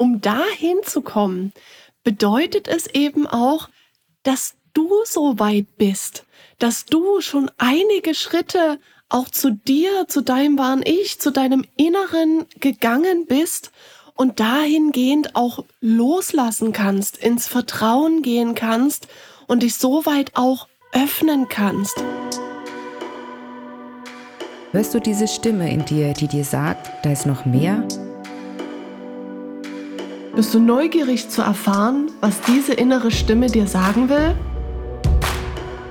um dahin zu kommen, bedeutet es eben auch, dass du so weit bist, dass du schon einige Schritte auch zu dir, zu deinem wahren Ich, zu deinem Inneren gegangen bist und dahingehend auch loslassen kannst, ins Vertrauen gehen kannst und dich so weit auch öffnen kannst. Hörst du diese Stimme in dir, die dir sagt, da ist noch mehr? Bist du neugierig zu erfahren, was diese innere Stimme dir sagen will?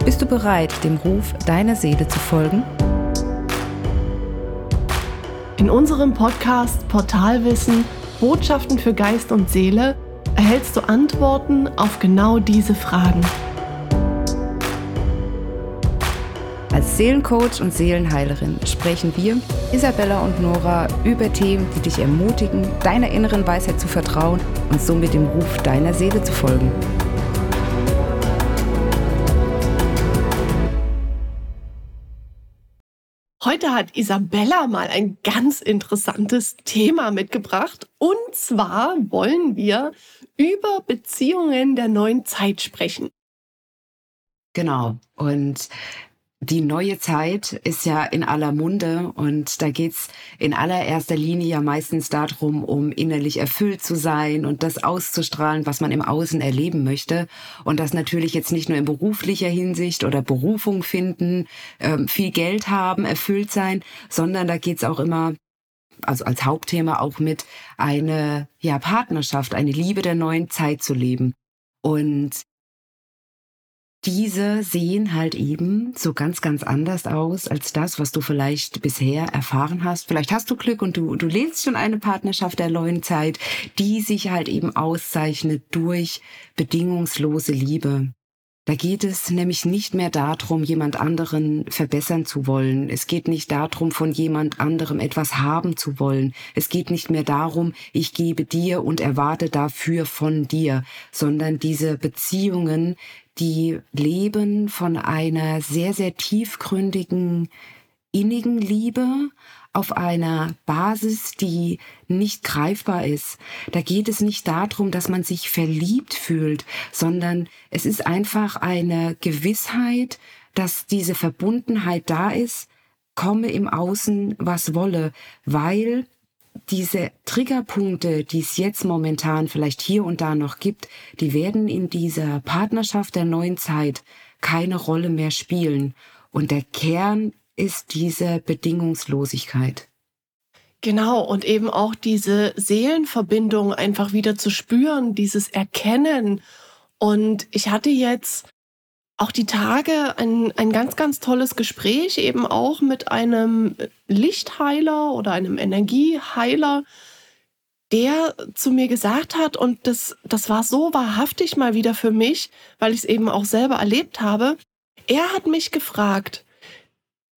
Bist du bereit, dem Ruf deiner Seele zu folgen? In unserem Podcast Portalwissen Botschaften für Geist und Seele erhältst du Antworten auf genau diese Fragen. Als Seelencoach und Seelenheilerin sprechen wir, Isabella und Nora, über Themen, die dich ermutigen, deiner inneren Weisheit zu vertrauen und somit dem Ruf deiner Seele zu folgen. Heute hat Isabella mal ein ganz interessantes Thema mitgebracht. Und zwar wollen wir über Beziehungen der neuen Zeit sprechen. Genau. Und die neue Zeit ist ja in aller Munde und da geht's in allererster Linie ja meistens darum, um innerlich erfüllt zu sein und das auszustrahlen, was man im Außen erleben möchte. Und das natürlich jetzt nicht nur in beruflicher Hinsicht oder Berufung finden, ähm, viel Geld haben, erfüllt sein, sondern da geht's auch immer also als Hauptthema auch mit eine ja Partnerschaft, eine Liebe der neuen Zeit zu leben. Und diese sehen halt eben so ganz, ganz anders aus als das, was du vielleicht bisher erfahren hast. Vielleicht hast du Glück und du, du lebst schon eine Partnerschaft der neuen Zeit, die sich halt eben auszeichnet durch bedingungslose Liebe. Da geht es nämlich nicht mehr darum, jemand anderen verbessern zu wollen. Es geht nicht darum, von jemand anderem etwas haben zu wollen. Es geht nicht mehr darum, ich gebe dir und erwarte dafür von dir, sondern diese Beziehungen, die leben von einer sehr, sehr tiefgründigen, innigen Liebe auf einer Basis, die nicht greifbar ist. Da geht es nicht darum, dass man sich verliebt fühlt, sondern es ist einfach eine Gewissheit, dass diese Verbundenheit da ist, komme im Außen, was wolle, weil diese Triggerpunkte, die es jetzt momentan vielleicht hier und da noch gibt, die werden in dieser Partnerschaft der neuen Zeit keine Rolle mehr spielen. Und der Kern ist diese Bedingungslosigkeit. Genau, und eben auch diese Seelenverbindung einfach wieder zu spüren, dieses Erkennen. Und ich hatte jetzt auch die Tage ein, ein ganz, ganz tolles Gespräch, eben auch mit einem Lichtheiler oder einem Energieheiler, der zu mir gesagt hat, und das, das war so wahrhaftig mal wieder für mich, weil ich es eben auch selber erlebt habe. Er hat mich gefragt,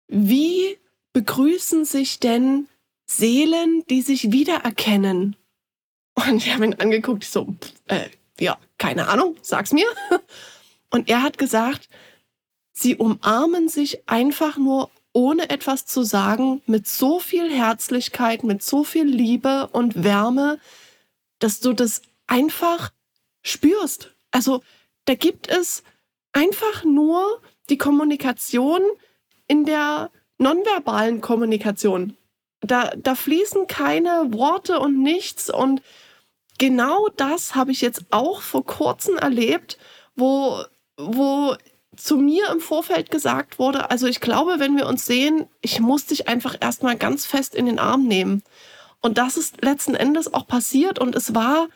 wie begrüßen sich denn Seelen, die sich wiedererkennen? Und ich habe ihn angeguckt, ich so, äh, ja, keine Ahnung, sag's mir. Und er hat gesagt, sie umarmen sich einfach nur ohne etwas zu sagen, mit so viel Herzlichkeit, mit so viel Liebe und Wärme, dass du das einfach spürst. Also da gibt es einfach nur die Kommunikation in der nonverbalen Kommunikation. Da, da fließen keine Worte und nichts. Und genau das habe ich jetzt auch vor kurzem erlebt, wo wo zu mir im Vorfeld gesagt wurde, also ich glaube, wenn wir uns sehen, ich muss dich einfach erstmal ganz fest in den Arm nehmen. Und das ist letzten Endes auch passiert und es war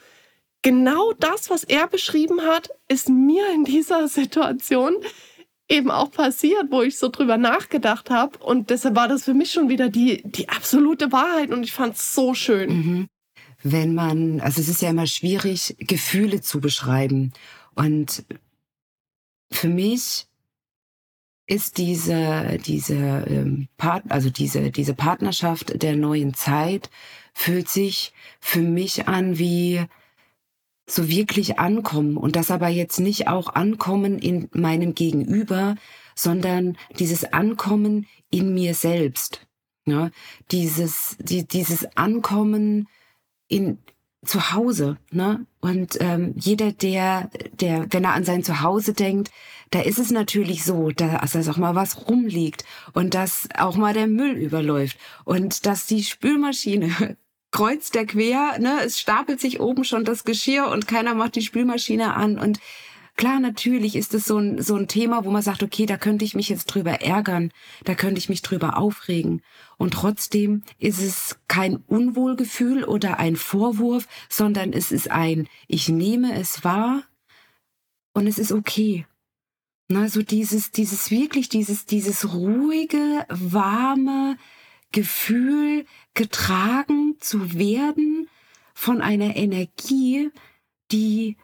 genau das, was er beschrieben hat, ist mir in dieser Situation eben auch passiert, wo ich so drüber nachgedacht habe. Und deshalb war das für mich schon wieder die, die absolute Wahrheit und ich fand es so schön. Mhm. Wenn man, also es ist ja immer schwierig, Gefühle zu beschreiben. Und für mich ist diese, diese, ähm, also diese, diese Partnerschaft der neuen Zeit fühlt sich für mich an wie so wirklich ankommen und das aber jetzt nicht auch ankommen in meinem Gegenüber, sondern dieses Ankommen in mir selbst. Ja, dieses, die, dieses Ankommen in, zu Hause, ne? Und ähm, jeder, der, der, wenn er an sein Zuhause denkt, da ist es natürlich so, dass, dass auch mal was rumliegt und dass auch mal der Müll überläuft und dass die Spülmaschine kreuzt der quer, ne? Es stapelt sich oben schon das Geschirr und keiner macht die Spülmaschine an und Klar, natürlich ist es so ein, so ein Thema, wo man sagt, okay, da könnte ich mich jetzt drüber ärgern, da könnte ich mich drüber aufregen. Und trotzdem ist es kein Unwohlgefühl oder ein Vorwurf, sondern es ist ein, ich nehme es wahr und es ist okay. Na, so dieses, dieses wirklich, dieses, dieses ruhige, warme Gefühl, getragen zu werden von einer Energie, die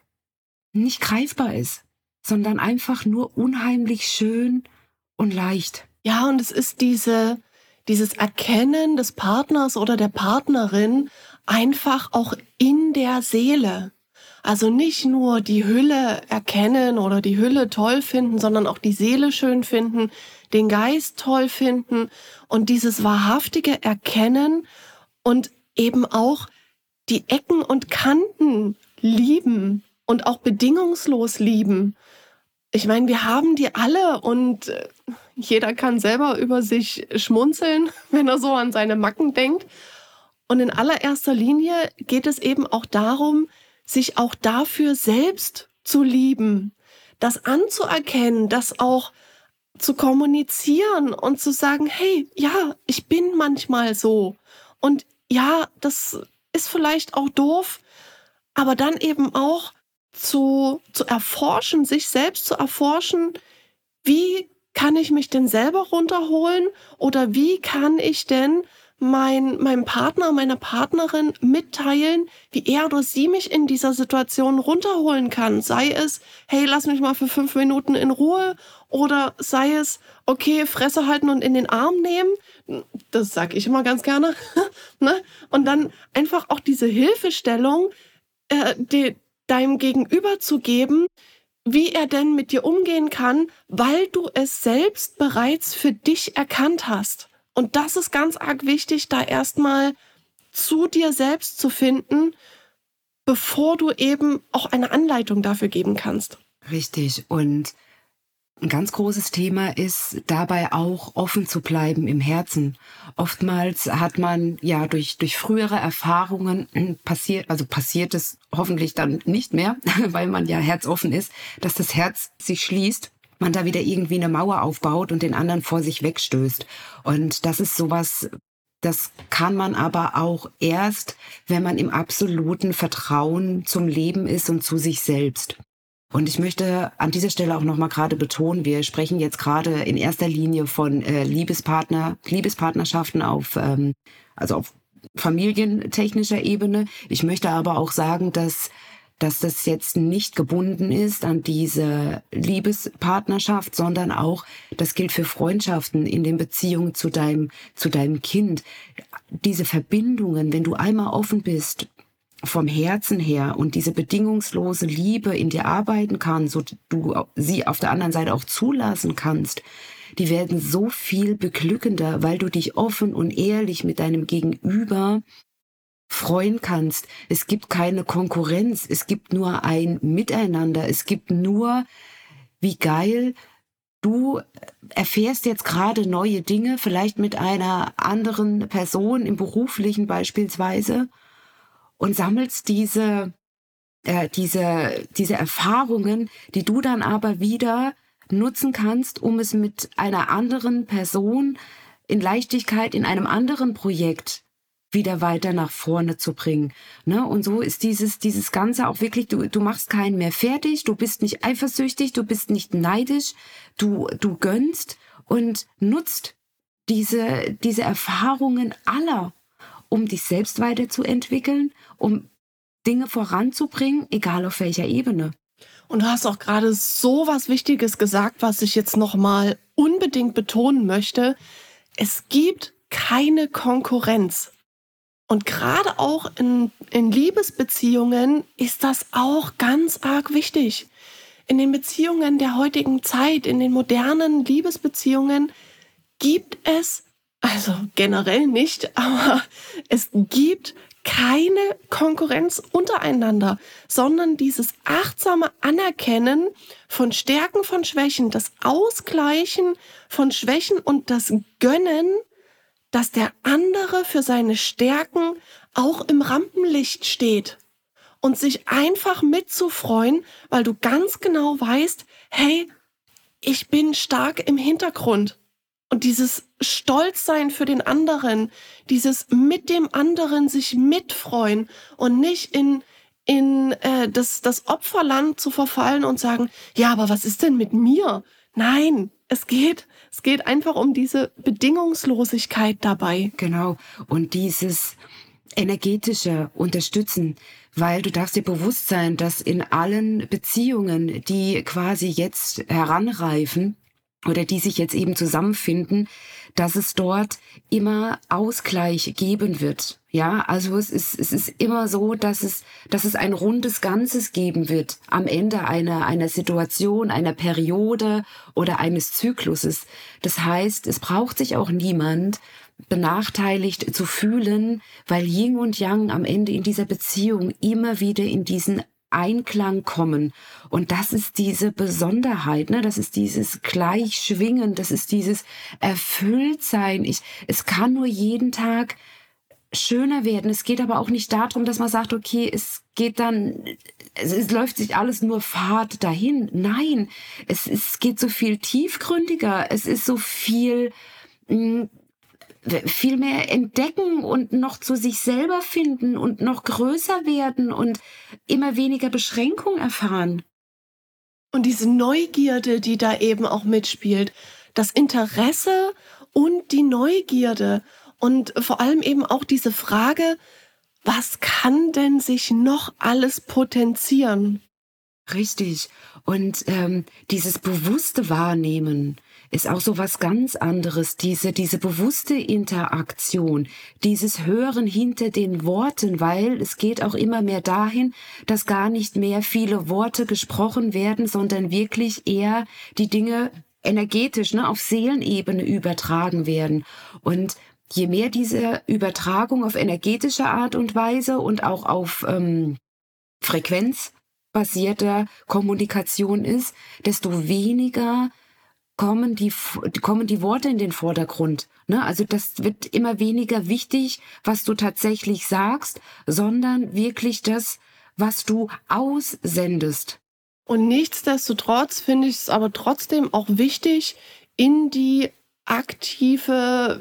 nicht greifbar ist, sondern einfach nur unheimlich schön und leicht. Ja, und es ist diese, dieses Erkennen des Partners oder der Partnerin einfach auch in der Seele. Also nicht nur die Hülle erkennen oder die Hülle toll finden, sondern auch die Seele schön finden, den Geist toll finden und dieses wahrhaftige Erkennen und eben auch die Ecken und Kanten lieben und auch bedingungslos lieben. Ich meine, wir haben die alle und äh, jeder kann selber über sich schmunzeln, wenn er so an seine Macken denkt. Und in allererster Linie geht es eben auch darum, sich auch dafür selbst zu lieben, das anzuerkennen, das auch zu kommunizieren und zu sagen, hey, ja, ich bin manchmal so. Und ja, das ist vielleicht auch doof, aber dann eben auch zu, zu erforschen, sich selbst zu erforschen, wie kann ich mich denn selber runterholen oder wie kann ich denn mein, meinem Partner, meiner Partnerin mitteilen, wie er oder sie mich in dieser Situation runterholen kann. Sei es, hey, lass mich mal für fünf Minuten in Ruhe oder sei es, okay, Fresse halten und in den Arm nehmen. Das sage ich immer ganz gerne. ne? Und dann einfach auch diese Hilfestellung, äh, die, deinem Gegenüber zu geben, wie er denn mit dir umgehen kann, weil du es selbst bereits für dich erkannt hast. Und das ist ganz arg wichtig, da erstmal zu dir selbst zu finden, bevor du eben auch eine Anleitung dafür geben kannst. Richtig. Und ein ganz großes Thema ist dabei auch offen zu bleiben im Herzen. Oftmals hat man ja durch, durch frühere Erfahrungen passiert, also passiert es hoffentlich dann nicht mehr, weil man ja herzoffen ist, dass das Herz sich schließt man da wieder irgendwie eine Mauer aufbaut und den anderen vor sich wegstößt. Und das ist sowas, das kann man aber auch erst, wenn man im absoluten Vertrauen zum Leben ist und zu sich selbst. Und ich möchte an dieser Stelle auch nochmal gerade betonen, wir sprechen jetzt gerade in erster Linie von äh, Liebespartner, Liebespartnerschaften auf, ähm, also auf familientechnischer Ebene. Ich möchte aber auch sagen, dass dass das jetzt nicht gebunden ist an diese Liebespartnerschaft, sondern auch, das gilt für Freundschaften in den Beziehungen zu deinem, zu deinem Kind. Diese Verbindungen, wenn du einmal offen bist vom Herzen her und diese bedingungslose Liebe in dir arbeiten kann, so du sie auf der anderen Seite auch zulassen kannst, die werden so viel beglückender, weil du dich offen und ehrlich mit deinem Gegenüber freuen kannst. Es gibt keine Konkurrenz, es gibt nur ein Miteinander, es gibt nur, wie geil, du erfährst jetzt gerade neue Dinge, vielleicht mit einer anderen Person im beruflichen beispielsweise und sammelst diese, äh, diese, diese Erfahrungen, die du dann aber wieder nutzen kannst, um es mit einer anderen Person in Leichtigkeit in einem anderen Projekt wieder weiter nach vorne zu bringen. Ne? Und so ist dieses, dieses Ganze auch wirklich, du, du machst keinen mehr fertig, du bist nicht eifersüchtig, du bist nicht neidisch, du, du gönnst und nutzt diese, diese Erfahrungen aller um dich selbst weiterzuentwickeln, um Dinge voranzubringen, egal auf welcher Ebene. Und du hast auch gerade so was Wichtiges gesagt, was ich jetzt nochmal unbedingt betonen möchte. Es gibt keine Konkurrenz. Und gerade auch in, in Liebesbeziehungen ist das auch ganz arg wichtig. In den Beziehungen der heutigen Zeit, in den modernen Liebesbeziehungen gibt es also generell nicht, aber es gibt keine Konkurrenz untereinander, sondern dieses achtsame Anerkennen von Stärken, von Schwächen, das Ausgleichen von Schwächen und das Gönnen, dass der andere für seine Stärken auch im Rampenlicht steht und sich einfach mitzufreuen, weil du ganz genau weißt, hey, ich bin stark im Hintergrund. Und dieses Stolzsein für den anderen, dieses mit dem anderen sich mitfreuen und nicht in, in äh, das, das Opferland zu verfallen und sagen, ja, aber was ist denn mit mir? Nein, es geht, es geht einfach um diese Bedingungslosigkeit dabei. Genau. Und dieses energetische Unterstützen, weil du darfst dir bewusst sein, dass in allen Beziehungen, die quasi jetzt heranreifen, oder die sich jetzt eben zusammenfinden, dass es dort immer Ausgleich geben wird. Ja, also es ist, es ist immer so, dass es, dass es ein rundes Ganzes geben wird am Ende einer, einer Situation, einer Periode oder eines Zykluses. Das heißt, es braucht sich auch niemand benachteiligt zu fühlen, weil Yin und Yang am Ende in dieser Beziehung immer wieder in diesen Einklang kommen. Und das ist diese Besonderheit, ne? Das ist dieses Gleichschwingen, das ist dieses Erfülltsein. Ich, es kann nur jeden Tag schöner werden. Es geht aber auch nicht darum, dass man sagt, okay, es geht dann, es, es läuft sich alles nur fad dahin. Nein, es, es geht so viel tiefgründiger. Es ist so viel, mh, hm, viel mehr entdecken und noch zu sich selber finden und noch größer werden und immer weniger Beschränkung erfahren. Und diese Neugierde, die da eben auch mitspielt, das Interesse und die Neugierde und vor allem eben auch diese Frage, was kann denn sich noch alles potenzieren? Richtig. Und ähm, dieses bewusste Wahrnehmen, ist auch so was ganz anderes. Diese, diese bewusste Interaktion, dieses Hören hinter den Worten, weil es geht auch immer mehr dahin, dass gar nicht mehr viele Worte gesprochen werden, sondern wirklich eher die Dinge energetisch, ne, auf Seelenebene übertragen werden. Und je mehr diese Übertragung auf energetische Art und Weise und auch auf ähm, frequenzbasierter Kommunikation ist, desto weniger kommen die, kommen die Worte in den Vordergrund. Ne? Also das wird immer weniger wichtig, was du tatsächlich sagst, sondern wirklich das, was du aussendest. Und nichtsdestotrotz finde ich es aber trotzdem auch wichtig, in die aktive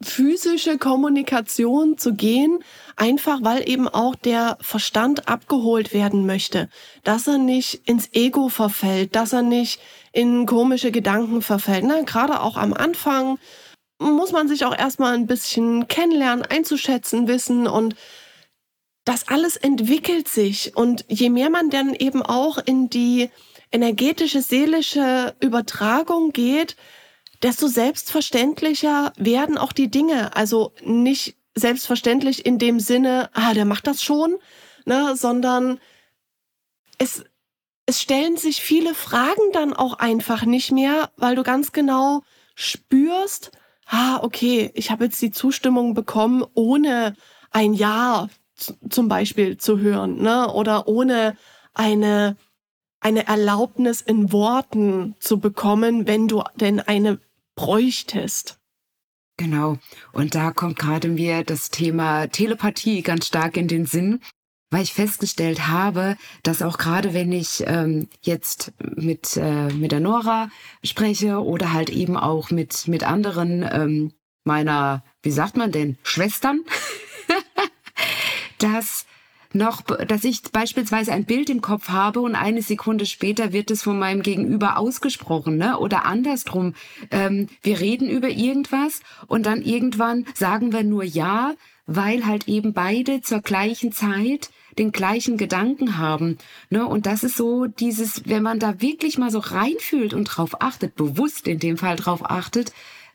physische Kommunikation zu gehen, einfach weil eben auch der Verstand abgeholt werden möchte, dass er nicht ins Ego verfällt, dass er nicht in komische Gedanken verfällt. Na, gerade auch am Anfang muss man sich auch erstmal ein bisschen kennenlernen, einzuschätzen wissen und das alles entwickelt sich. Und je mehr man dann eben auch in die energetische, seelische Übertragung geht, desto selbstverständlicher werden auch die Dinge. Also nicht selbstverständlich in dem Sinne, ah, der macht das schon, ne, sondern es, es stellen sich viele Fragen dann auch einfach nicht mehr, weil du ganz genau spürst, ah, okay, ich habe jetzt die Zustimmung bekommen, ohne ein Ja zum Beispiel zu hören, ne? Oder ohne eine, eine Erlaubnis in Worten zu bekommen, wenn du denn eine bräuchtest. Genau. Und da kommt gerade mir das Thema Telepathie ganz stark in den Sinn, weil ich festgestellt habe, dass auch gerade wenn ich ähm, jetzt mit, äh, mit der Nora spreche oder halt eben auch mit, mit anderen ähm, meiner, wie sagt man denn, Schwestern, dass noch, dass ich beispielsweise ein Bild im Kopf habe und eine Sekunde später wird es von meinem Gegenüber ausgesprochen, ne? Oder andersrum. Ähm, wir reden über irgendwas und dann irgendwann sagen wir nur ja, weil halt eben beide zur gleichen Zeit den gleichen Gedanken haben. Ne? Und das ist so dieses, wenn man da wirklich mal so reinfühlt und drauf achtet, bewusst in dem Fall drauf achtet,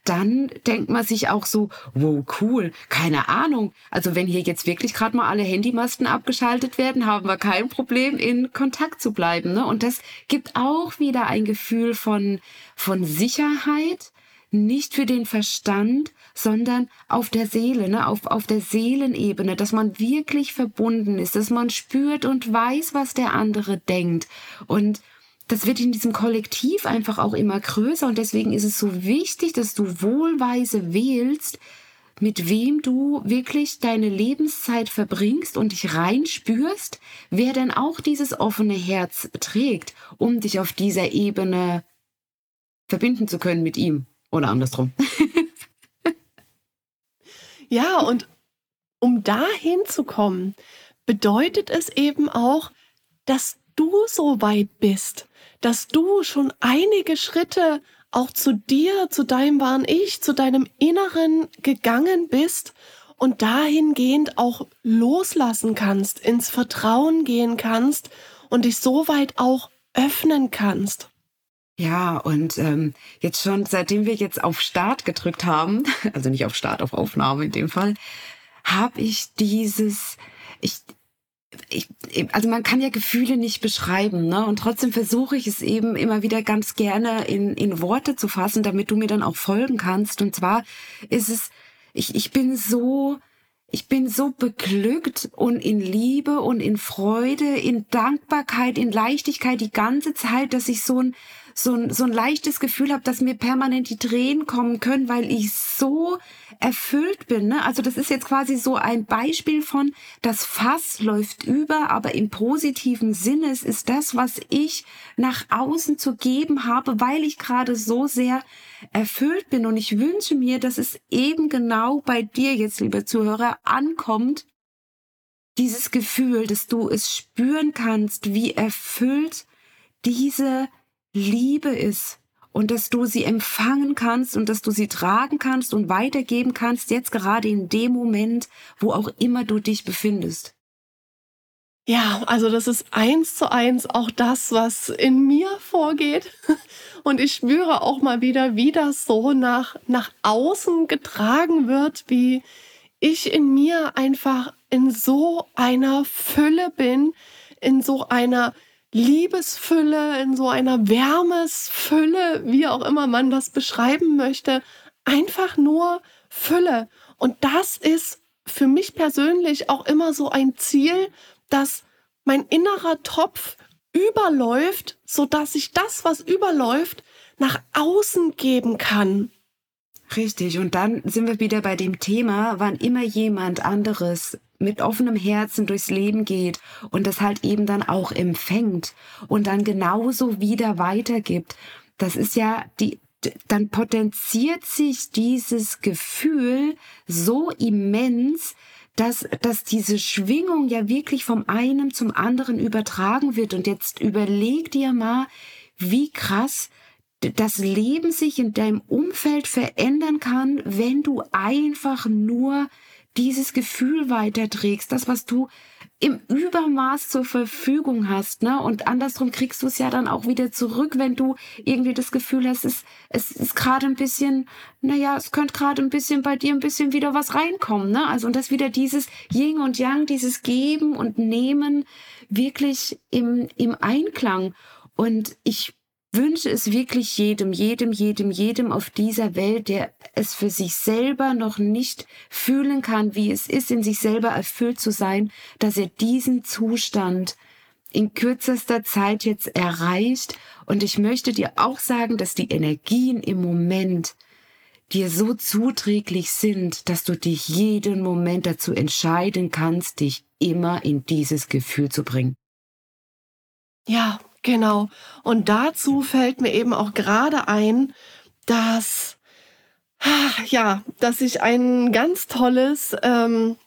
dann denkt man sich auch so, wow, cool, keine Ahnung. Also wenn hier jetzt wirklich gerade mal alle Handymasten abgeschaltet werden, haben wir kein Problem, in Kontakt zu bleiben. Ne? Und das gibt auch wieder ein Gefühl von, von Sicherheit, nicht für den Verstand, sondern auf der Seele, ne? auf, auf der Seelenebene, dass man wirklich verbunden ist, dass man spürt und weiß, was der andere denkt. Und das wird in diesem Kollektiv einfach auch immer größer und deswegen ist es so wichtig, dass du wohlweise wählst, mit wem du wirklich deine Lebenszeit verbringst und dich reinspürst, wer denn auch dieses offene Herz trägt, um dich auf dieser Ebene verbinden zu können mit ihm oder andersrum. ja, und um dahin zu kommen, bedeutet es eben auch, dass du so weit bist, dass du schon einige Schritte auch zu dir, zu deinem wahren Ich, zu deinem Inneren gegangen bist und dahingehend auch loslassen kannst, ins Vertrauen gehen kannst und dich so weit auch öffnen kannst. Ja, und ähm, jetzt schon, seitdem wir jetzt auf Start gedrückt haben, also nicht auf Start, auf Aufnahme in dem Fall, habe ich dieses, ich, ich, also man kann ja Gefühle nicht beschreiben, ne? Und trotzdem versuche ich es eben immer wieder ganz gerne in, in Worte zu fassen, damit du mir dann auch folgen kannst. Und zwar ist es, ich, ich bin so, ich bin so beglückt und in Liebe und in Freude, in Dankbarkeit, in Leichtigkeit die ganze Zeit, dass ich so ein, so ein, so ein leichtes Gefühl habe, dass mir permanent die Tränen kommen können, weil ich so erfüllt bin. Ne? Also das ist jetzt quasi so ein Beispiel von, das Fass läuft über, aber im positiven Sinne. Es ist das, was ich nach außen zu geben habe, weil ich gerade so sehr erfüllt bin. Und ich wünsche mir, dass es eben genau bei dir jetzt, liebe Zuhörer, ankommt, dieses Gefühl, dass du es spüren kannst, wie erfüllt diese Liebe ist und dass du sie empfangen kannst und dass du sie tragen kannst und weitergeben kannst, jetzt gerade in dem Moment, wo auch immer du dich befindest. Ja, also das ist eins zu eins auch das, was in mir vorgeht. Und ich spüre auch mal wieder, wie das so nach, nach außen getragen wird, wie ich in mir einfach in so einer Fülle bin, in so einer Liebesfülle, in so einer Wärmesfülle, wie auch immer man das beschreiben möchte. Einfach nur Fülle. Und das ist für mich persönlich auch immer so ein Ziel, dass mein innerer Topf überläuft, so dass ich das, was überläuft, nach außen geben kann. Richtig. Und dann sind wir wieder bei dem Thema, wann immer jemand anderes mit offenem Herzen durchs Leben geht und das halt eben dann auch empfängt und dann genauso wieder weitergibt. Das ist ja die, dann potenziert sich dieses Gefühl so immens, dass, dass diese Schwingung ja wirklich vom einen zum anderen übertragen wird. Und jetzt überleg dir mal, wie krass das Leben sich in deinem Umfeld verändern kann, wenn du einfach nur dieses Gefühl weiterträgst, das, was du im Übermaß zur Verfügung hast, ne? Und andersrum kriegst du es ja dann auch wieder zurück, wenn du irgendwie das Gefühl hast, es, es ist gerade ein bisschen, naja, es könnte gerade ein bisschen bei dir ein bisschen wieder was reinkommen, ne? Also, und das wieder dieses Yin und Yang, dieses Geben und Nehmen wirklich im, im Einklang. Und ich wünsche es wirklich jedem, jedem, jedem, jedem auf dieser Welt, der es für sich selber noch nicht fühlen kann, wie es ist, in sich selber erfüllt zu sein, dass er diesen Zustand in kürzester Zeit jetzt erreicht. Und ich möchte dir auch sagen, dass die Energien im Moment dir so zuträglich sind, dass du dich jeden Moment dazu entscheiden kannst, dich immer in dieses Gefühl zu bringen. Ja, Genau. Und dazu fällt mir eben auch gerade ein, dass, ja, dass ich ein ganz tolles ähm,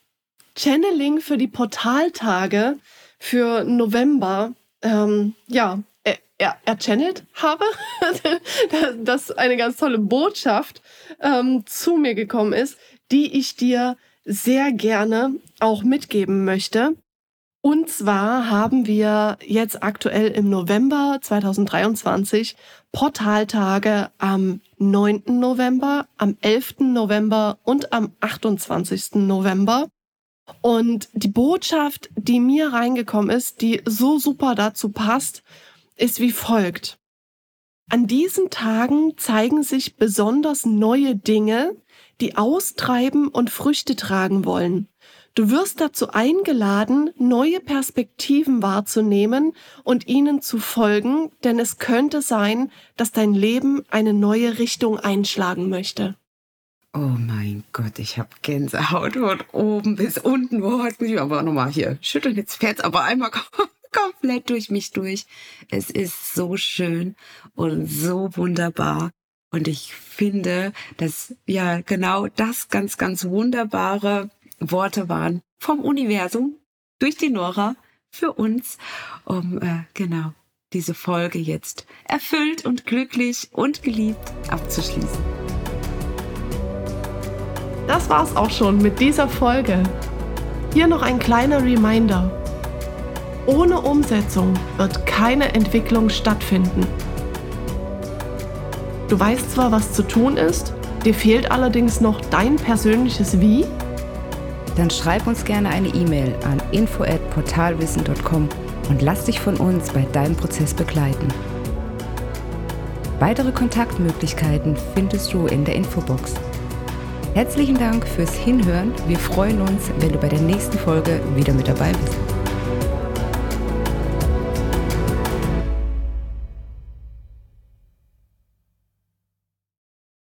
Channeling für die Portaltage für November, ähm, ja, er, er, er channelt habe, dass eine ganz tolle Botschaft ähm, zu mir gekommen ist, die ich dir sehr gerne auch mitgeben möchte. Und zwar haben wir jetzt aktuell im November 2023 Portaltage am 9. November, am 11. November und am 28. November. Und die Botschaft, die mir reingekommen ist, die so super dazu passt, ist wie folgt. An diesen Tagen zeigen sich besonders neue Dinge, die austreiben und Früchte tragen wollen. Du wirst dazu eingeladen, neue Perspektiven wahrzunehmen und ihnen zu folgen, denn es könnte sein, dass dein Leben eine neue Richtung einschlagen möchte. Oh mein Gott, ich habe Gänsehaut von oben bis unten. Oh, jetzt muss ich aber nochmal hier schütteln. Jetzt fährt's aber einmal komplett durch mich durch. Es ist so schön und so wunderbar. Und ich finde, dass ja genau das ganz, ganz wunderbare Worte waren vom Universum durch die Nora für uns, um äh, genau diese Folge jetzt erfüllt und glücklich und geliebt abzuschließen. Das war's auch schon mit dieser Folge. Hier noch ein kleiner Reminder. Ohne Umsetzung wird keine Entwicklung stattfinden. Du weißt zwar, was zu tun ist, dir fehlt allerdings noch dein persönliches Wie? Dann schreib uns gerne eine E-Mail an info@portalwissen.com und lass dich von uns bei deinem Prozess begleiten. Weitere Kontaktmöglichkeiten findest du in der Infobox. Herzlichen Dank fürs Hinhören. Wir freuen uns, wenn du bei der nächsten Folge wieder mit dabei bist.